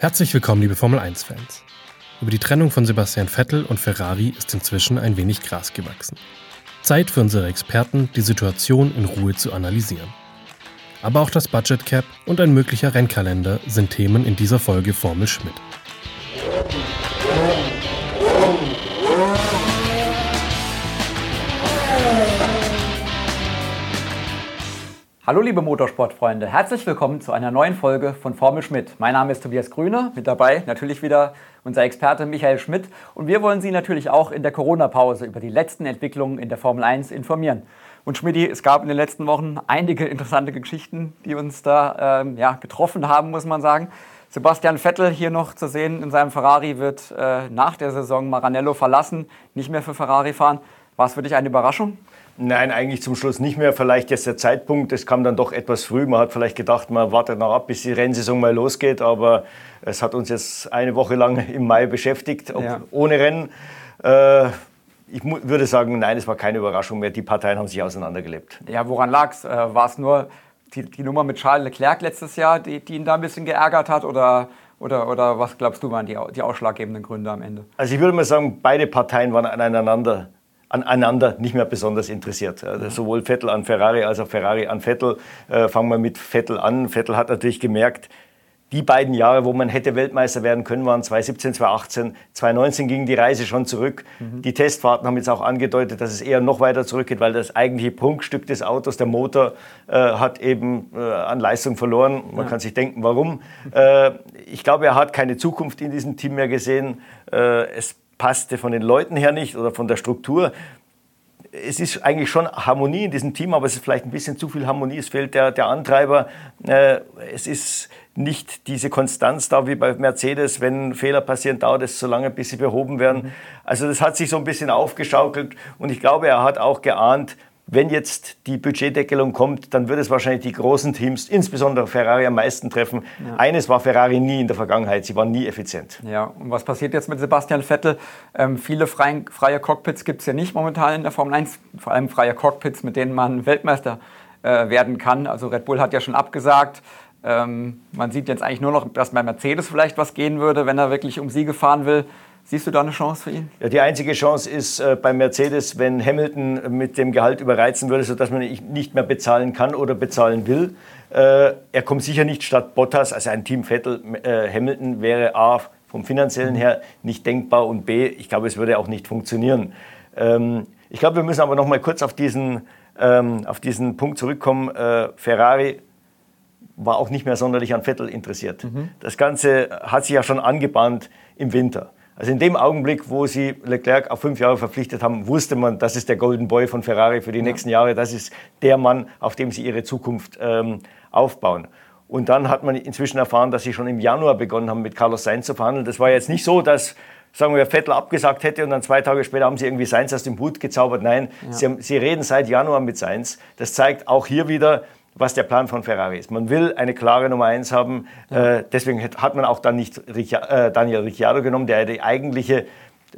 Herzlich willkommen, liebe Formel 1-Fans. Über die Trennung von Sebastian Vettel und Ferrari ist inzwischen ein wenig Gras gewachsen. Zeit für unsere Experten, die Situation in Ruhe zu analysieren. Aber auch das Budget Cap und ein möglicher Rennkalender sind Themen in dieser Folge Formel Schmidt. Hallo liebe Motorsportfreunde, herzlich willkommen zu einer neuen Folge von Formel Schmidt. Mein Name ist Tobias Grüner, mit dabei natürlich wieder unser Experte Michael Schmidt und wir wollen Sie natürlich auch in der Corona-Pause über die letzten Entwicklungen in der Formel 1 informieren. Und Schmidti, es gab in den letzten Wochen einige interessante Geschichten, die uns da ähm, ja, getroffen haben, muss man sagen. Sebastian Vettel hier noch zu sehen in seinem Ferrari wird äh, nach der Saison Maranello verlassen, nicht mehr für Ferrari fahren. War es für dich eine Überraschung? Nein, eigentlich zum Schluss nicht mehr. Vielleicht jetzt der Zeitpunkt, es kam dann doch etwas früh. Man hat vielleicht gedacht, man wartet noch ab, bis die Rennsaison mal losgeht. Aber es hat uns jetzt eine Woche lang im Mai beschäftigt, ja. ohne Rennen. Äh, ich würde sagen, nein, es war keine Überraschung mehr. Die Parteien haben sich auseinandergelebt. Ja, woran lag es? Äh, war es nur die, die, Nummer mit Charles Leclerc letztes Jahr, die, die ihn da ein bisschen geärgert hat? Oder oder, oder was glaubst du waren die, die ausschlaggebenden Gründe am Ende? Also ich würde mal sagen, beide Parteien waren aneinander aneinander nicht mehr besonders interessiert. Also sowohl Vettel an Ferrari als auch Ferrari an Vettel. Äh, fangen wir mit Vettel an. Vettel hat natürlich gemerkt, die beiden Jahre, wo man hätte Weltmeister werden können, waren 2017, 2018. 2019 ging die Reise schon zurück. Mhm. Die Testfahrten haben jetzt auch angedeutet, dass es eher noch weiter zurückgeht, weil das eigentliche Prunkstück des Autos, der Motor, äh, hat eben äh, an Leistung verloren. Man ja. kann sich denken, warum. Äh, ich glaube, er hat keine Zukunft in diesem Team mehr gesehen. Äh, es passte von den Leuten her nicht oder von der Struktur. Es ist eigentlich schon Harmonie in diesem Team, aber es ist vielleicht ein bisschen zu viel Harmonie. Es fehlt der, der Antreiber. Äh, es ist nicht diese Konstanz da wie bei Mercedes. Wenn Fehler passieren, dauert es so lange, bis sie behoben werden. Mhm. Also das hat sich so ein bisschen aufgeschaukelt und ich glaube, er hat auch geahnt, wenn jetzt die Budgetdeckelung kommt, dann wird es wahrscheinlich die großen Teams, insbesondere Ferrari, am meisten treffen. Ja. Eines war Ferrari nie in der Vergangenheit, sie waren nie effizient. Ja, und was passiert jetzt mit Sebastian Vettel? Ähm, viele freie, freie Cockpits gibt es ja nicht momentan in der Formel 1, vor allem freie Cockpits, mit denen man Weltmeister äh, werden kann. Also Red Bull hat ja schon abgesagt. Ähm, man sieht jetzt eigentlich nur noch, dass bei Mercedes vielleicht was gehen würde, wenn er wirklich um Siege fahren will. Siehst du da eine Chance für ihn? Ja, die einzige Chance ist äh, bei Mercedes, wenn Hamilton mit dem Gehalt überreizen würde, sodass man ihn nicht mehr bezahlen kann oder bezahlen will. Äh, er kommt sicher nicht statt Bottas, also ein Team Vettel. Äh, Hamilton wäre A, vom finanziellen her nicht denkbar und B, ich glaube, es würde auch nicht funktionieren. Ähm, ich glaube, wir müssen aber noch mal kurz auf diesen, ähm, auf diesen Punkt zurückkommen. Äh, Ferrari war auch nicht mehr sonderlich an Vettel interessiert. Mhm. Das Ganze hat sich ja schon angebahnt im Winter. Also in dem Augenblick, wo sie Leclerc auf fünf Jahre verpflichtet haben, wusste man, das ist der Golden Boy von Ferrari für die ja. nächsten Jahre. Das ist der Mann, auf dem sie ihre Zukunft ähm, aufbauen. Und dann hat man inzwischen erfahren, dass sie schon im Januar begonnen haben, mit Carlos Sainz zu verhandeln. Das war jetzt nicht so, dass sagen wir, Vettel abgesagt hätte und dann zwei Tage später haben sie irgendwie Sainz aus dem Hut gezaubert. Nein, ja. sie, haben, sie reden seit Januar mit Sainz. Das zeigt auch hier wieder, was der Plan von Ferrari ist. Man will eine klare Nummer 1 haben. Ja. Äh, deswegen hat man auch dann nicht Ricciardo, äh, Daniel Ricciardo genommen, der die eigentliche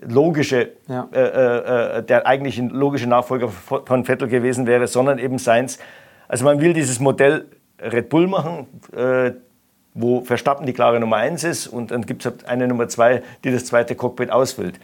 logische, ja. Äh, äh, äh, der eigentliche logische Nachfolger von Vettel gewesen wäre, sondern eben Sainz. Also man will dieses Modell Red Bull machen, äh, wo Verstappen die klare Nummer 1 ist und dann gibt es halt eine Nummer 2, die das zweite Cockpit ausfüllt.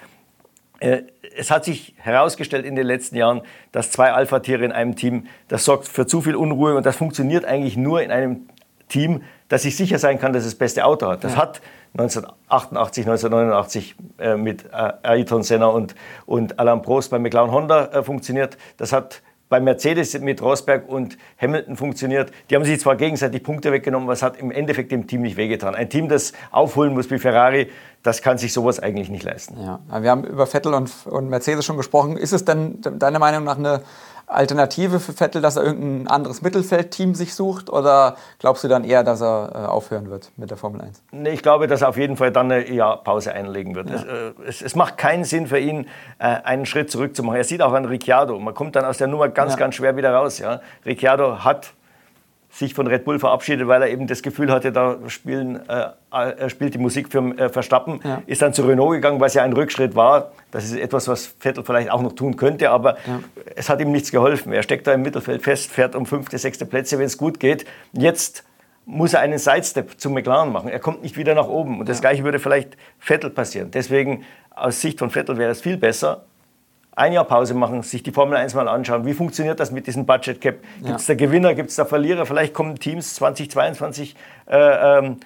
Äh, es hat sich herausgestellt in den letzten Jahren, dass zwei Alpha-Tiere in einem Team, das sorgt für zu viel Unruhe und das funktioniert eigentlich nur in einem Team, das sich sicher sein kann, dass es das beste Auto hat. Das ja. hat 1988, 1989 äh, mit äh, Ayrton Senna und, und Alain Prost bei McLaren Honda äh, funktioniert. Das hat bei Mercedes mit Rosberg und Hamilton funktioniert. Die haben sich zwar gegenseitig Punkte weggenommen, was hat im Endeffekt dem Team nicht wehgetan. Ein Team, das aufholen muss wie Ferrari, das kann sich sowas eigentlich nicht leisten. Ja, wir haben über Vettel und, und Mercedes schon gesprochen. Ist es denn deiner Meinung nach eine Alternative für Vettel, dass er irgendein anderes Mittelfeldteam sich sucht? Oder glaubst du dann eher, dass er äh, aufhören wird mit der Formel 1? Nee, ich glaube, dass er auf jeden Fall dann eine ja, Pause einlegen wird. Ja. Es, äh, es, es, macht keinen Sinn für ihn, äh, einen Schritt zurück zu machen. Er sieht auch an Ricciardo. Man kommt dann aus der Nummer ganz, ja. ganz schwer wieder raus. Ja? Ricciardo hat sich von Red Bull verabschiedet, weil er eben das Gefühl hatte, da spielen, äh, er spielt die Musik für äh, Verstappen, ja. ist dann zu Renault gegangen, was ja ein Rückschritt war. Das ist etwas, was Vettel vielleicht auch noch tun könnte, aber ja. es hat ihm nichts geholfen. Er steckt da im Mittelfeld fest, fährt um fünfte, sechste Plätze, wenn es gut geht. Jetzt muss er einen Sidestep zu McLaren machen. Er kommt nicht wieder nach oben. Und das Gleiche würde vielleicht Vettel passieren. Deswegen, aus Sicht von Vettel wäre es viel besser, ein Jahr Pause machen, sich die Formel 1 mal anschauen. Wie funktioniert das mit diesem Budget Cap? Gibt es ja. da Gewinner, gibt es da Verlierer? Vielleicht kommen Teams 2022 äh, ähm,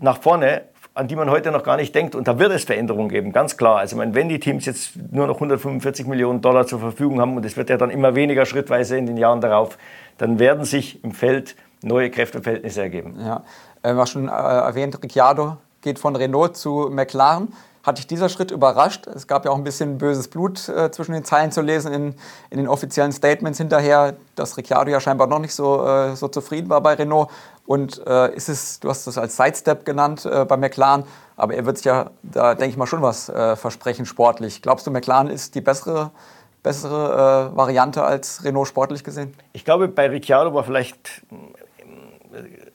nach vorne, an die man heute noch gar nicht denkt. Und da wird es Veränderungen geben, ganz klar. Also wenn die Teams jetzt nur noch 145 Millionen Dollar zur Verfügung haben und es wird ja dann immer weniger schrittweise in den Jahren darauf, dann werden sich im Feld neue Kräfteverhältnisse ergeben. Ja, äh, war schon äh, erwähnt, Ricciardo geht von Renault zu McLaren. Hat dich dieser Schritt überrascht? Es gab ja auch ein bisschen böses Blut äh, zwischen den Zeilen zu lesen in, in, den offiziellen Statements hinterher, dass Ricciardo ja scheinbar noch nicht so, äh, so zufrieden war bei Renault. Und äh, ist es, du hast es als Sidestep genannt äh, bei McLaren, aber er wird sich ja da, denke ich mal, schon was äh, versprechen sportlich. Glaubst du, McLaren ist die bessere, bessere äh, Variante als Renault sportlich gesehen? Ich glaube, bei Ricciardo war vielleicht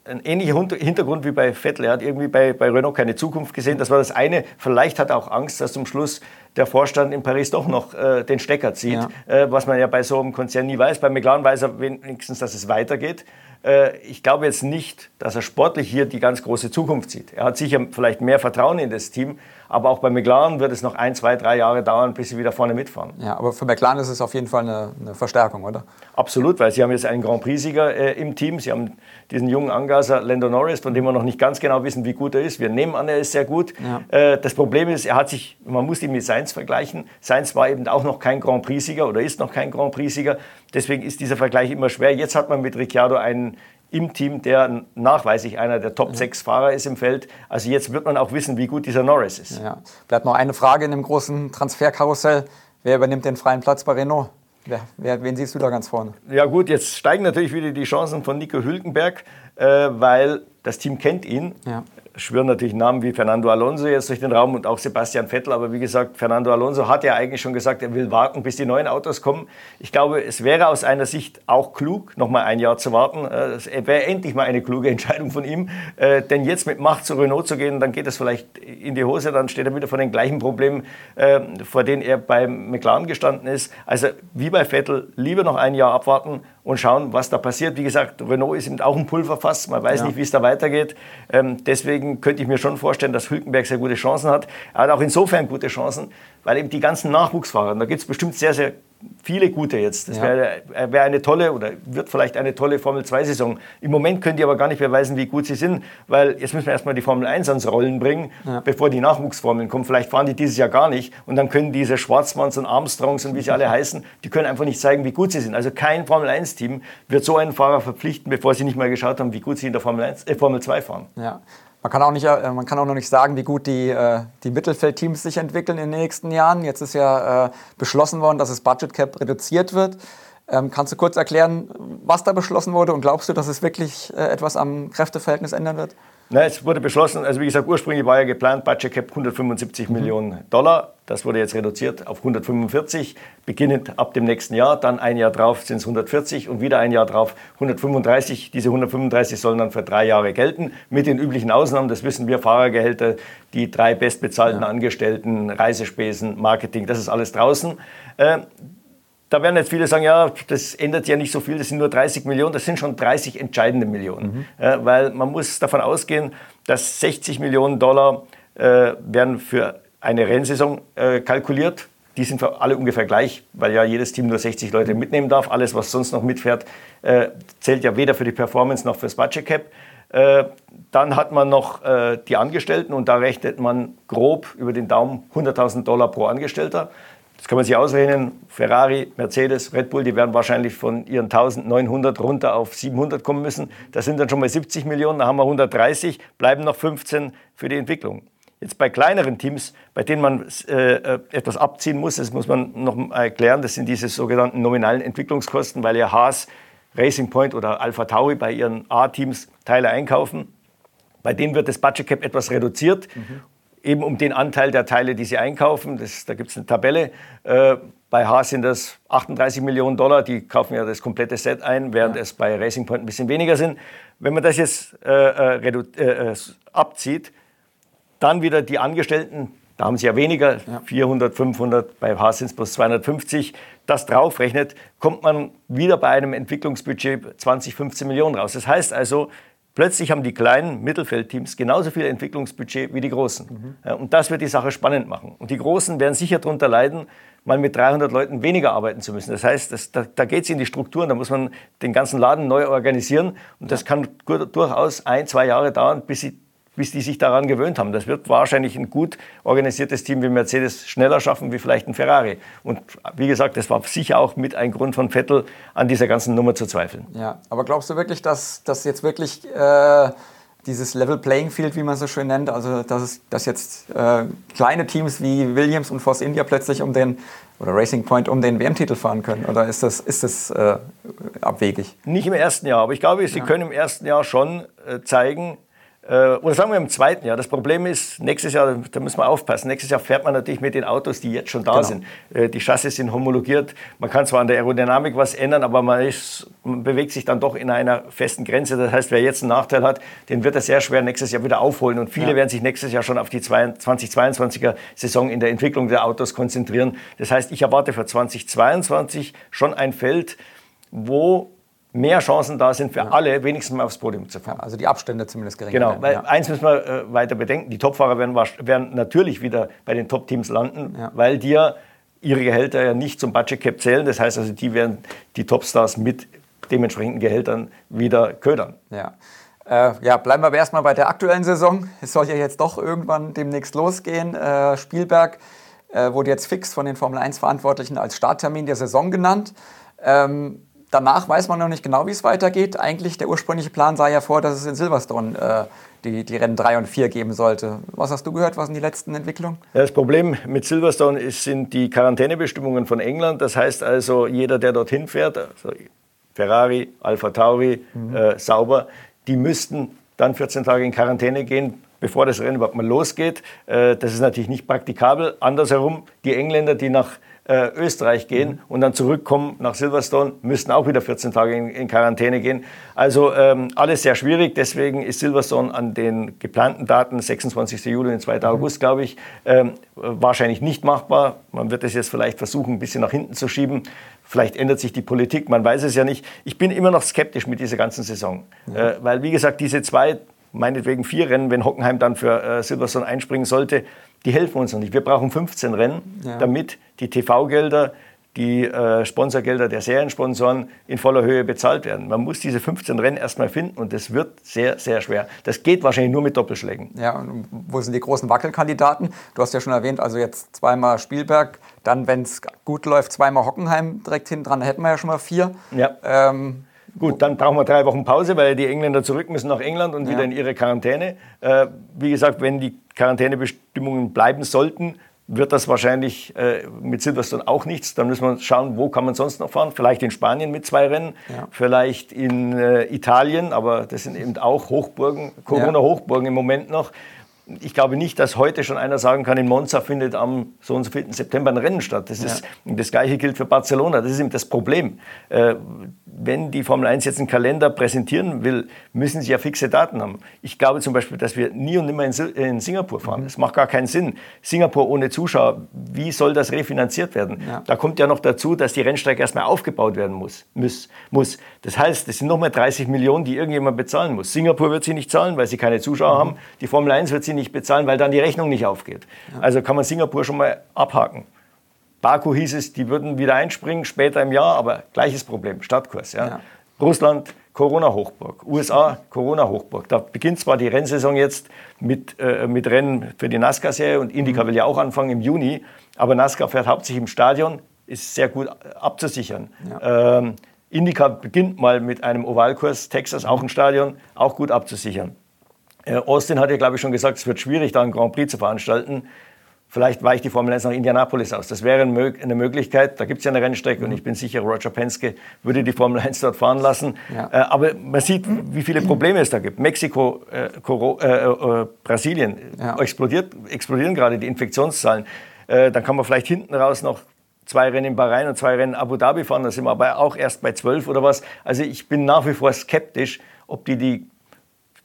ein ähnlicher Hintergrund wie bei Vettel. Er hat irgendwie bei, bei Renault keine Zukunft gesehen. Das war das eine. Vielleicht hat er auch Angst, dass zum Schluss der Vorstand in Paris doch noch äh, den Stecker zieht, ja. äh, was man ja bei so einem Konzern nie weiß. Bei McLaren weiß er wenigstens, dass es weitergeht. Äh, ich glaube jetzt nicht, dass er sportlich hier die ganz große Zukunft sieht. Er hat sicher vielleicht mehr Vertrauen in das Team, aber auch bei McLaren wird es noch ein, zwei, drei Jahre dauern, bis sie wieder vorne mitfahren. Ja, aber für McLaren ist es auf jeden Fall eine, eine Verstärkung, oder? Absolut, weil sie haben jetzt einen Grand Prix-Sieger äh, im Team. Sie haben diesen jungen Angaser Lando Norris, von dem wir noch nicht ganz genau wissen, wie gut er ist. Wir nehmen an, er ist sehr gut. Ja. Äh, das Problem ist, er hat sich, man muss ihn mit Sainz vergleichen. Sainz war eben auch noch kein Grand Prix-Sieger oder ist noch kein Grand Prix-Sieger. Deswegen ist dieser Vergleich immer schwer. Jetzt hat man mit Ricciardo einen im Team, der nachweislich einer der Top 6 Fahrer ist im Feld. Also jetzt wird man auch wissen, wie gut dieser Norris ist. Ja. Bleibt noch eine Frage in dem großen Transferkarussell. Wer übernimmt den freien Platz bei Renault? Wer, wen siehst du da ganz vorne? Ja gut, jetzt steigen natürlich wieder die Chancen von Nico Hülkenberg, äh, weil das Team kennt ihn. Ja schwören natürlich Namen wie Fernando Alonso jetzt durch den Raum und auch Sebastian Vettel. Aber wie gesagt, Fernando Alonso hat ja eigentlich schon gesagt, er will warten, bis die neuen Autos kommen. Ich glaube, es wäre aus einer Sicht auch klug, noch mal ein Jahr zu warten. Äh, es wäre endlich mal eine kluge Entscheidung von ihm. Äh, denn jetzt mit Macht zu Renault zu gehen, dann geht es vielleicht in die Hose. Dann steht er wieder vor den gleichen Problemen, äh, vor denen er beim McLaren gestanden ist. Also wie bei Vettel, lieber noch ein Jahr abwarten und schauen, was da passiert. Wie gesagt, Renault ist eben auch ein Pulverfass. Man weiß ja. nicht, wie es da weitergeht. Ähm, deswegen könnte ich mir schon vorstellen, dass Hülkenberg sehr gute Chancen hat. Er hat auch insofern gute Chancen, weil eben die ganzen Nachwuchsfahrer, da gibt es bestimmt sehr, sehr viele gute jetzt. Das ja. wäre wär eine tolle oder wird vielleicht eine tolle Formel-2-Saison. Im Moment können die aber gar nicht beweisen, wie gut sie sind, weil jetzt müssen wir erstmal die Formel 1 ans Rollen bringen, ja. bevor die Nachwuchsformeln kommen. Vielleicht fahren die dieses Jahr gar nicht und dann können diese Schwarzmanns und Armstrongs und wie sie alle heißen, die können einfach nicht zeigen, wie gut sie sind. Also kein Formel 1-Team wird so einen Fahrer verpflichten, bevor sie nicht mal geschaut haben, wie gut sie in der Formel, 1, äh, Formel 2 fahren. Ja. Man kann, auch nicht, äh, man kann auch noch nicht sagen, wie gut die, äh, die Mittelfeldteams sich entwickeln in den nächsten Jahren. Jetzt ist ja äh, beschlossen worden, dass das Budget Cap reduziert wird. Ähm, kannst du kurz erklären, was da beschlossen wurde und glaubst du, dass es wirklich etwas am Kräfteverhältnis ändern wird? Na, es wurde beschlossen, also wie gesagt, ursprünglich war ja geplant, Budget Cap 175 mhm. Millionen Dollar. Das wurde jetzt reduziert auf 145, beginnend ab dem nächsten Jahr. Dann ein Jahr drauf sind es 140 und wieder ein Jahr drauf 135. Diese 135 sollen dann für drei Jahre gelten, mit den üblichen Ausnahmen. Das wissen wir, Fahrergehälter, die drei bestbezahlten ja. Angestellten, Reisespesen, Marketing, das ist alles draußen. Äh, da werden jetzt viele sagen, ja, das ändert ja nicht so viel, das sind nur 30 Millionen, das sind schon 30 entscheidende Millionen. Mhm. Äh, weil man muss davon ausgehen, dass 60 Millionen Dollar äh, werden für eine Rennsaison äh, kalkuliert. Die sind für alle ungefähr gleich, weil ja jedes Team nur 60 Leute mitnehmen darf. Alles, was sonst noch mitfährt, äh, zählt ja weder für die Performance noch fürs Budget Cap. Äh, dann hat man noch äh, die Angestellten und da rechnet man grob über den Daumen 100.000 Dollar pro Angestellter. Das kann man sich ausrechnen. Ferrari, Mercedes, Red Bull, die werden wahrscheinlich von ihren 1900 runter auf 700 kommen müssen. Das sind dann schon mal 70 Millionen, da haben wir 130, bleiben noch 15 für die Entwicklung. Jetzt bei kleineren Teams, bei denen man äh, äh, etwas abziehen muss, das muss man noch erklären, das sind diese sogenannten nominalen Entwicklungskosten, weil ja Haas, Racing Point oder Alpha Tauri bei ihren A-Teams Teile einkaufen. Bei denen wird das Budget Cap etwas reduziert mhm eben um den Anteil der Teile, die sie einkaufen. Das, da gibt es eine Tabelle. Äh, bei Haas sind das 38 Millionen Dollar, die kaufen ja das komplette Set ein, während ja. es bei Racing Point ein bisschen weniger sind. Wenn man das jetzt äh, äh, äh, abzieht, dann wieder die Angestellten, da haben sie ja weniger, ja. 400, 500, bei Haas sind es plus 250, das draufrechnet, kommt man wieder bei einem Entwicklungsbudget 20, 15 Millionen raus. Das heißt also, Plötzlich haben die kleinen Mittelfeldteams genauso viel Entwicklungsbudget wie die großen. Mhm. Und das wird die Sache spannend machen. Und die Großen werden sicher darunter leiden, mal mit 300 Leuten weniger arbeiten zu müssen. Das heißt, das, da, da geht es in die Strukturen, da muss man den ganzen Laden neu organisieren. Und das kann durchaus ein, zwei Jahre dauern, bis sie bis die sich daran gewöhnt haben. Das wird wahrscheinlich ein gut organisiertes Team wie Mercedes schneller schaffen wie vielleicht ein Ferrari. Und wie gesagt, das war sicher auch mit ein Grund von Vettel, an dieser ganzen Nummer zu zweifeln. Ja, aber glaubst du wirklich, dass das jetzt wirklich äh, dieses Level Playing Field, wie man so schön nennt, also dass, es, dass jetzt äh, kleine Teams wie Williams und Force India plötzlich um den oder Racing Point um den WM-Titel fahren können? Oder ist das, ist das äh, abwegig? Nicht im ersten Jahr, aber ich glaube, sie ja. können im ersten Jahr schon äh, zeigen, oder sagen wir im zweiten Jahr. Das Problem ist, nächstes Jahr, da müssen wir aufpassen, nächstes Jahr fährt man natürlich mit den Autos, die jetzt schon da genau. sind. Äh, die Chassis sind homologiert. Man kann zwar an der Aerodynamik was ändern, aber man, ist, man bewegt sich dann doch in einer festen Grenze. Das heißt, wer jetzt einen Nachteil hat, den wird er sehr schwer nächstes Jahr wieder aufholen. Und viele ja. werden sich nächstes Jahr schon auf die 2022er Saison in der Entwicklung der Autos konzentrieren. Das heißt, ich erwarte für 2022 schon ein Feld, wo mehr Chancen da sind für ja. alle, wenigstens mal aufs Podium zu fahren. Ja, also die Abstände zumindest geringer Genau, weil ja. eins müssen wir äh, weiter bedenken, die Topfahrer werden, werden natürlich wieder bei den Top-Teams landen, weil die ja ihre Gehälter ja nicht zum Budget Cap zählen. Das heißt also, die werden die Topstars mit dementsprechenden Gehältern wieder ködern. Ja. Äh, ja, bleiben wir aber erstmal bei der aktuellen Saison. Es soll ja jetzt doch irgendwann demnächst losgehen. Äh, Spielberg äh, wurde jetzt fix von den Formel 1-Verantwortlichen als Starttermin der Saison genannt. Ähm, Danach weiß man noch nicht genau, wie es weitergeht. Eigentlich der ursprüngliche Plan sah ja vor, dass es in Silverstone äh, die, die Rennen 3 und 4 geben sollte. Was hast du gehört? Was sind die letzten Entwicklungen? Ja, das Problem mit Silverstone ist, sind die Quarantänebestimmungen von England. Das heißt also, jeder, der dorthin fährt, also Ferrari, Alpha Tauri, mhm. äh, Sauber, die müssten dann 14 Tage in Quarantäne gehen, bevor das Rennen überhaupt mal losgeht. Äh, das ist natürlich nicht praktikabel. Andersherum, die Engländer, die nach äh, Österreich gehen mhm. und dann zurückkommen nach Silverstone, müssten auch wieder 14 Tage in, in Quarantäne gehen. Also ähm, alles sehr schwierig. Deswegen ist Silverstone an den geplanten Daten, 26. Juli und 2. Mhm. August, glaube ich, ähm, wahrscheinlich nicht machbar. Man wird es jetzt vielleicht versuchen, ein bisschen nach hinten zu schieben. Vielleicht ändert sich die Politik, man weiß es ja nicht. Ich bin immer noch skeptisch mit dieser ganzen Saison, mhm. äh, weil wie gesagt, diese zwei meinetwegen vier Rennen, wenn Hockenheim dann für äh, Silverstone einspringen sollte, die helfen uns noch nicht. Wir brauchen 15 Rennen, ja. damit die TV-Gelder, die äh, Sponsorgelder der Seriensponsoren in voller Höhe bezahlt werden. Man muss diese 15 Rennen erstmal finden und das wird sehr, sehr schwer. Das geht wahrscheinlich nur mit Doppelschlägen. Ja, und wo sind die großen Wackelkandidaten? Du hast ja schon erwähnt, also jetzt zweimal Spielberg, dann, wenn es gut läuft, zweimal Hockenheim direkt hinten dran, da hätten wir ja schon mal vier. Ja. Ähm, Gut, dann brauchen wir drei Wochen Pause, weil die Engländer zurück müssen nach England und ja. wieder in ihre Quarantäne. Äh, wie gesagt, wenn die Quarantänebestimmungen bleiben sollten, wird das wahrscheinlich äh, mit Silverstone auch nichts. Dann müssen wir schauen, wo kann man sonst noch fahren. Vielleicht in Spanien mit zwei Rennen, ja. vielleicht in äh, Italien, aber das sind eben auch Hochburgen, Corona-Hochburgen im Moment noch ich glaube nicht, dass heute schon einer sagen kann, in Monza findet am so und so 4. September ein Rennen statt. Das, ist, ja. das Gleiche gilt für Barcelona. Das ist eben das Problem. Äh, wenn die Formel 1 jetzt einen Kalender präsentieren will, müssen sie ja fixe Daten haben. Ich glaube zum Beispiel, dass wir nie und nimmer in, in Singapur fahren. Mhm. Das macht gar keinen Sinn. Singapur ohne Zuschauer, wie soll das refinanziert werden? Ja. Da kommt ja noch dazu, dass die Rennstrecke erstmal aufgebaut werden muss. muss, muss. Das heißt, es sind nochmal 30 Millionen, die irgendjemand bezahlen muss. Singapur wird sie nicht zahlen, weil sie keine Zuschauer mhm. haben. Die Formel 1 wird sie nicht bezahlen, weil dann die Rechnung nicht aufgeht. Also kann man Singapur schon mal abhaken. Baku hieß es, die würden wieder einspringen, später im Jahr, aber gleiches Problem, Stadtkurs. Ja. ja. Russland, Corona-Hochburg. USA, Corona-Hochburg. Da beginnt zwar die Rennsaison jetzt mit, äh, mit Rennen für die NASCAR-Serie und Indica mhm. will ja auch anfangen im Juni, aber NASCAR fährt hauptsächlich im Stadion, ist sehr gut abzusichern. Ja. Ähm, Indica beginnt mal mit einem Ovalkurs, Texas auch ein Stadion, auch gut abzusichern. Äh, Austin hat ja, glaube ich, schon gesagt, es wird schwierig, da einen Grand Prix zu veranstalten. Vielleicht weicht die Formel 1 nach Indianapolis aus. Das wäre eine Möglichkeit. Da gibt es ja eine Rennstrecke mhm. und ich bin sicher, Roger Penske würde die Formel 1 dort fahren lassen. Ja. Äh, aber man sieht, wie viele Probleme es da gibt. Mexiko, äh, äh, äh, Brasilien ja. explodiert, explodieren gerade die Infektionszahlen. Äh, dann kann man vielleicht hinten raus noch zwei Rennen in Bahrain und zwei Rennen in Abu Dhabi fahren. Da sind wir aber auch erst bei zwölf oder was. Also ich bin nach wie vor skeptisch, ob die die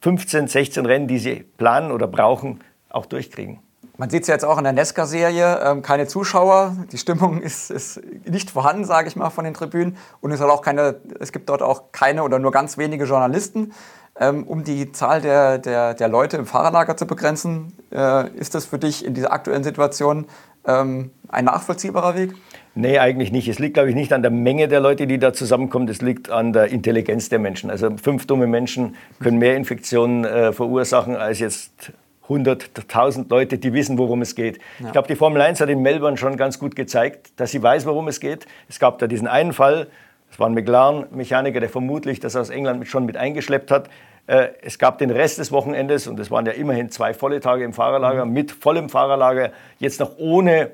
15, 16 Rennen, die sie planen oder brauchen, auch durchkriegen. Man sieht es ja jetzt auch in der Nesca-Serie, ähm, keine Zuschauer, die Stimmung ist, ist nicht vorhanden, sage ich mal, von den Tribünen. Und es, auch keine, es gibt dort auch keine oder nur ganz wenige Journalisten. ähm, um die Zahl der, der, der Leute im Fahrerlager zu begrenzen. Äh, ist das für dich in dieser aktuellen Situation ähm, ein nachvollziehbarer Weg? Nee, eigentlich nicht. Es liegt, glaube ich, nicht an der Menge der Leute, die da zusammenkommen. Es liegt an der Intelligenz der Menschen. Also fünf dumme Menschen können mehr Infektionen äh, verursachen als jetzt 100.000 Leute, die wissen, worum es geht. Ja. Ich glaube, die Formel 1 hat in Melbourne schon ganz gut gezeigt, dass sie weiß, worum es geht. Es gab da diesen einen Fall, das war ein McLaren-Mechaniker, der vermutlich das aus England schon mit eingeschleppt hat. Äh, es gab den Rest des Wochenendes, und es waren ja immerhin zwei volle Tage im Fahrerlager, mhm. mit vollem Fahrerlager, jetzt noch ohne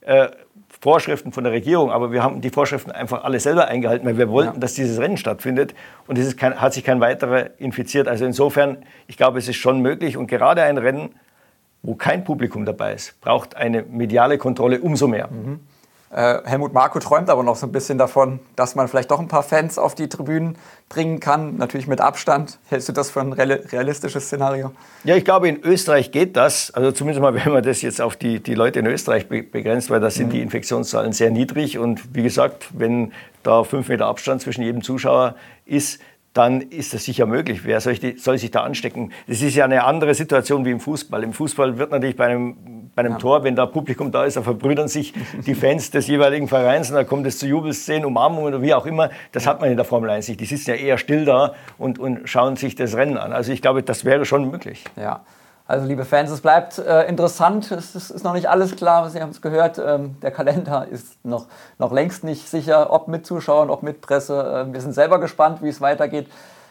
äh, Vorschriften von der Regierung, aber wir haben die Vorschriften einfach alle selber eingehalten, weil wir wollten, ja. dass dieses Rennen stattfindet und es kein, hat sich kein weiterer infiziert. Also insofern, ich glaube, es ist schon möglich und gerade ein Rennen, wo kein Publikum dabei ist, braucht eine mediale Kontrolle umso mehr. Mhm. Äh, Helmut Marko träumt aber noch so ein bisschen davon, dass man vielleicht doch ein paar Fans auf die Tribünen bringen kann, natürlich mit Abstand. Hältst du das für ein realistisches Szenario? Ja, ich glaube, in Österreich geht das. Also zumindest mal, wenn man das jetzt auf die, die Leute in Österreich begrenzt, weil da sind mhm. die Infektionszahlen sehr niedrig. Und wie gesagt, wenn da fünf Meter Abstand zwischen jedem Zuschauer ist, dann ist das sicher möglich. Wer soll, die, soll, sich da anstecken? Das ist ja eine andere Situation wie im Fußball. Im Fußball wird natürlich bei einem, bei einem ja. Tor, wenn da Publikum da ist, da verbrüdern sich die Fans des jeweiligen Vereins und da kommt es zu Jubelszenen, Umarmungen oder wie auch immer. Das hat man in der Formel 1 nicht. Die sitzen ja eher still da und, und schauen sich das Rennen an. Also ich glaube, das wäre schon möglich. Ja. Also liebe Fans, es bleibt äh, interessant. Es ist, ist, noch nicht alles klar, Sie haben es gehört. Ähm, der Kalender ist noch, noch längst nicht sicher, ob mit Zuschauern, ob mit Presse. Äh, wir sind selber gespannt, wie es weitergeht.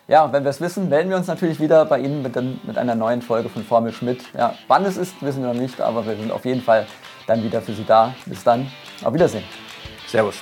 Ja, wenn wir es wissen, melden wir uns natürlich wieder bei Ihnen mit, den, mit einer neuen Folge von Formel Schmidt. Ja, wann es ist, wissen wir noch nicht, aber wir sind auf jeden Fall dann wieder für Sie da. Bis dann, auf Wiedersehen. Servus.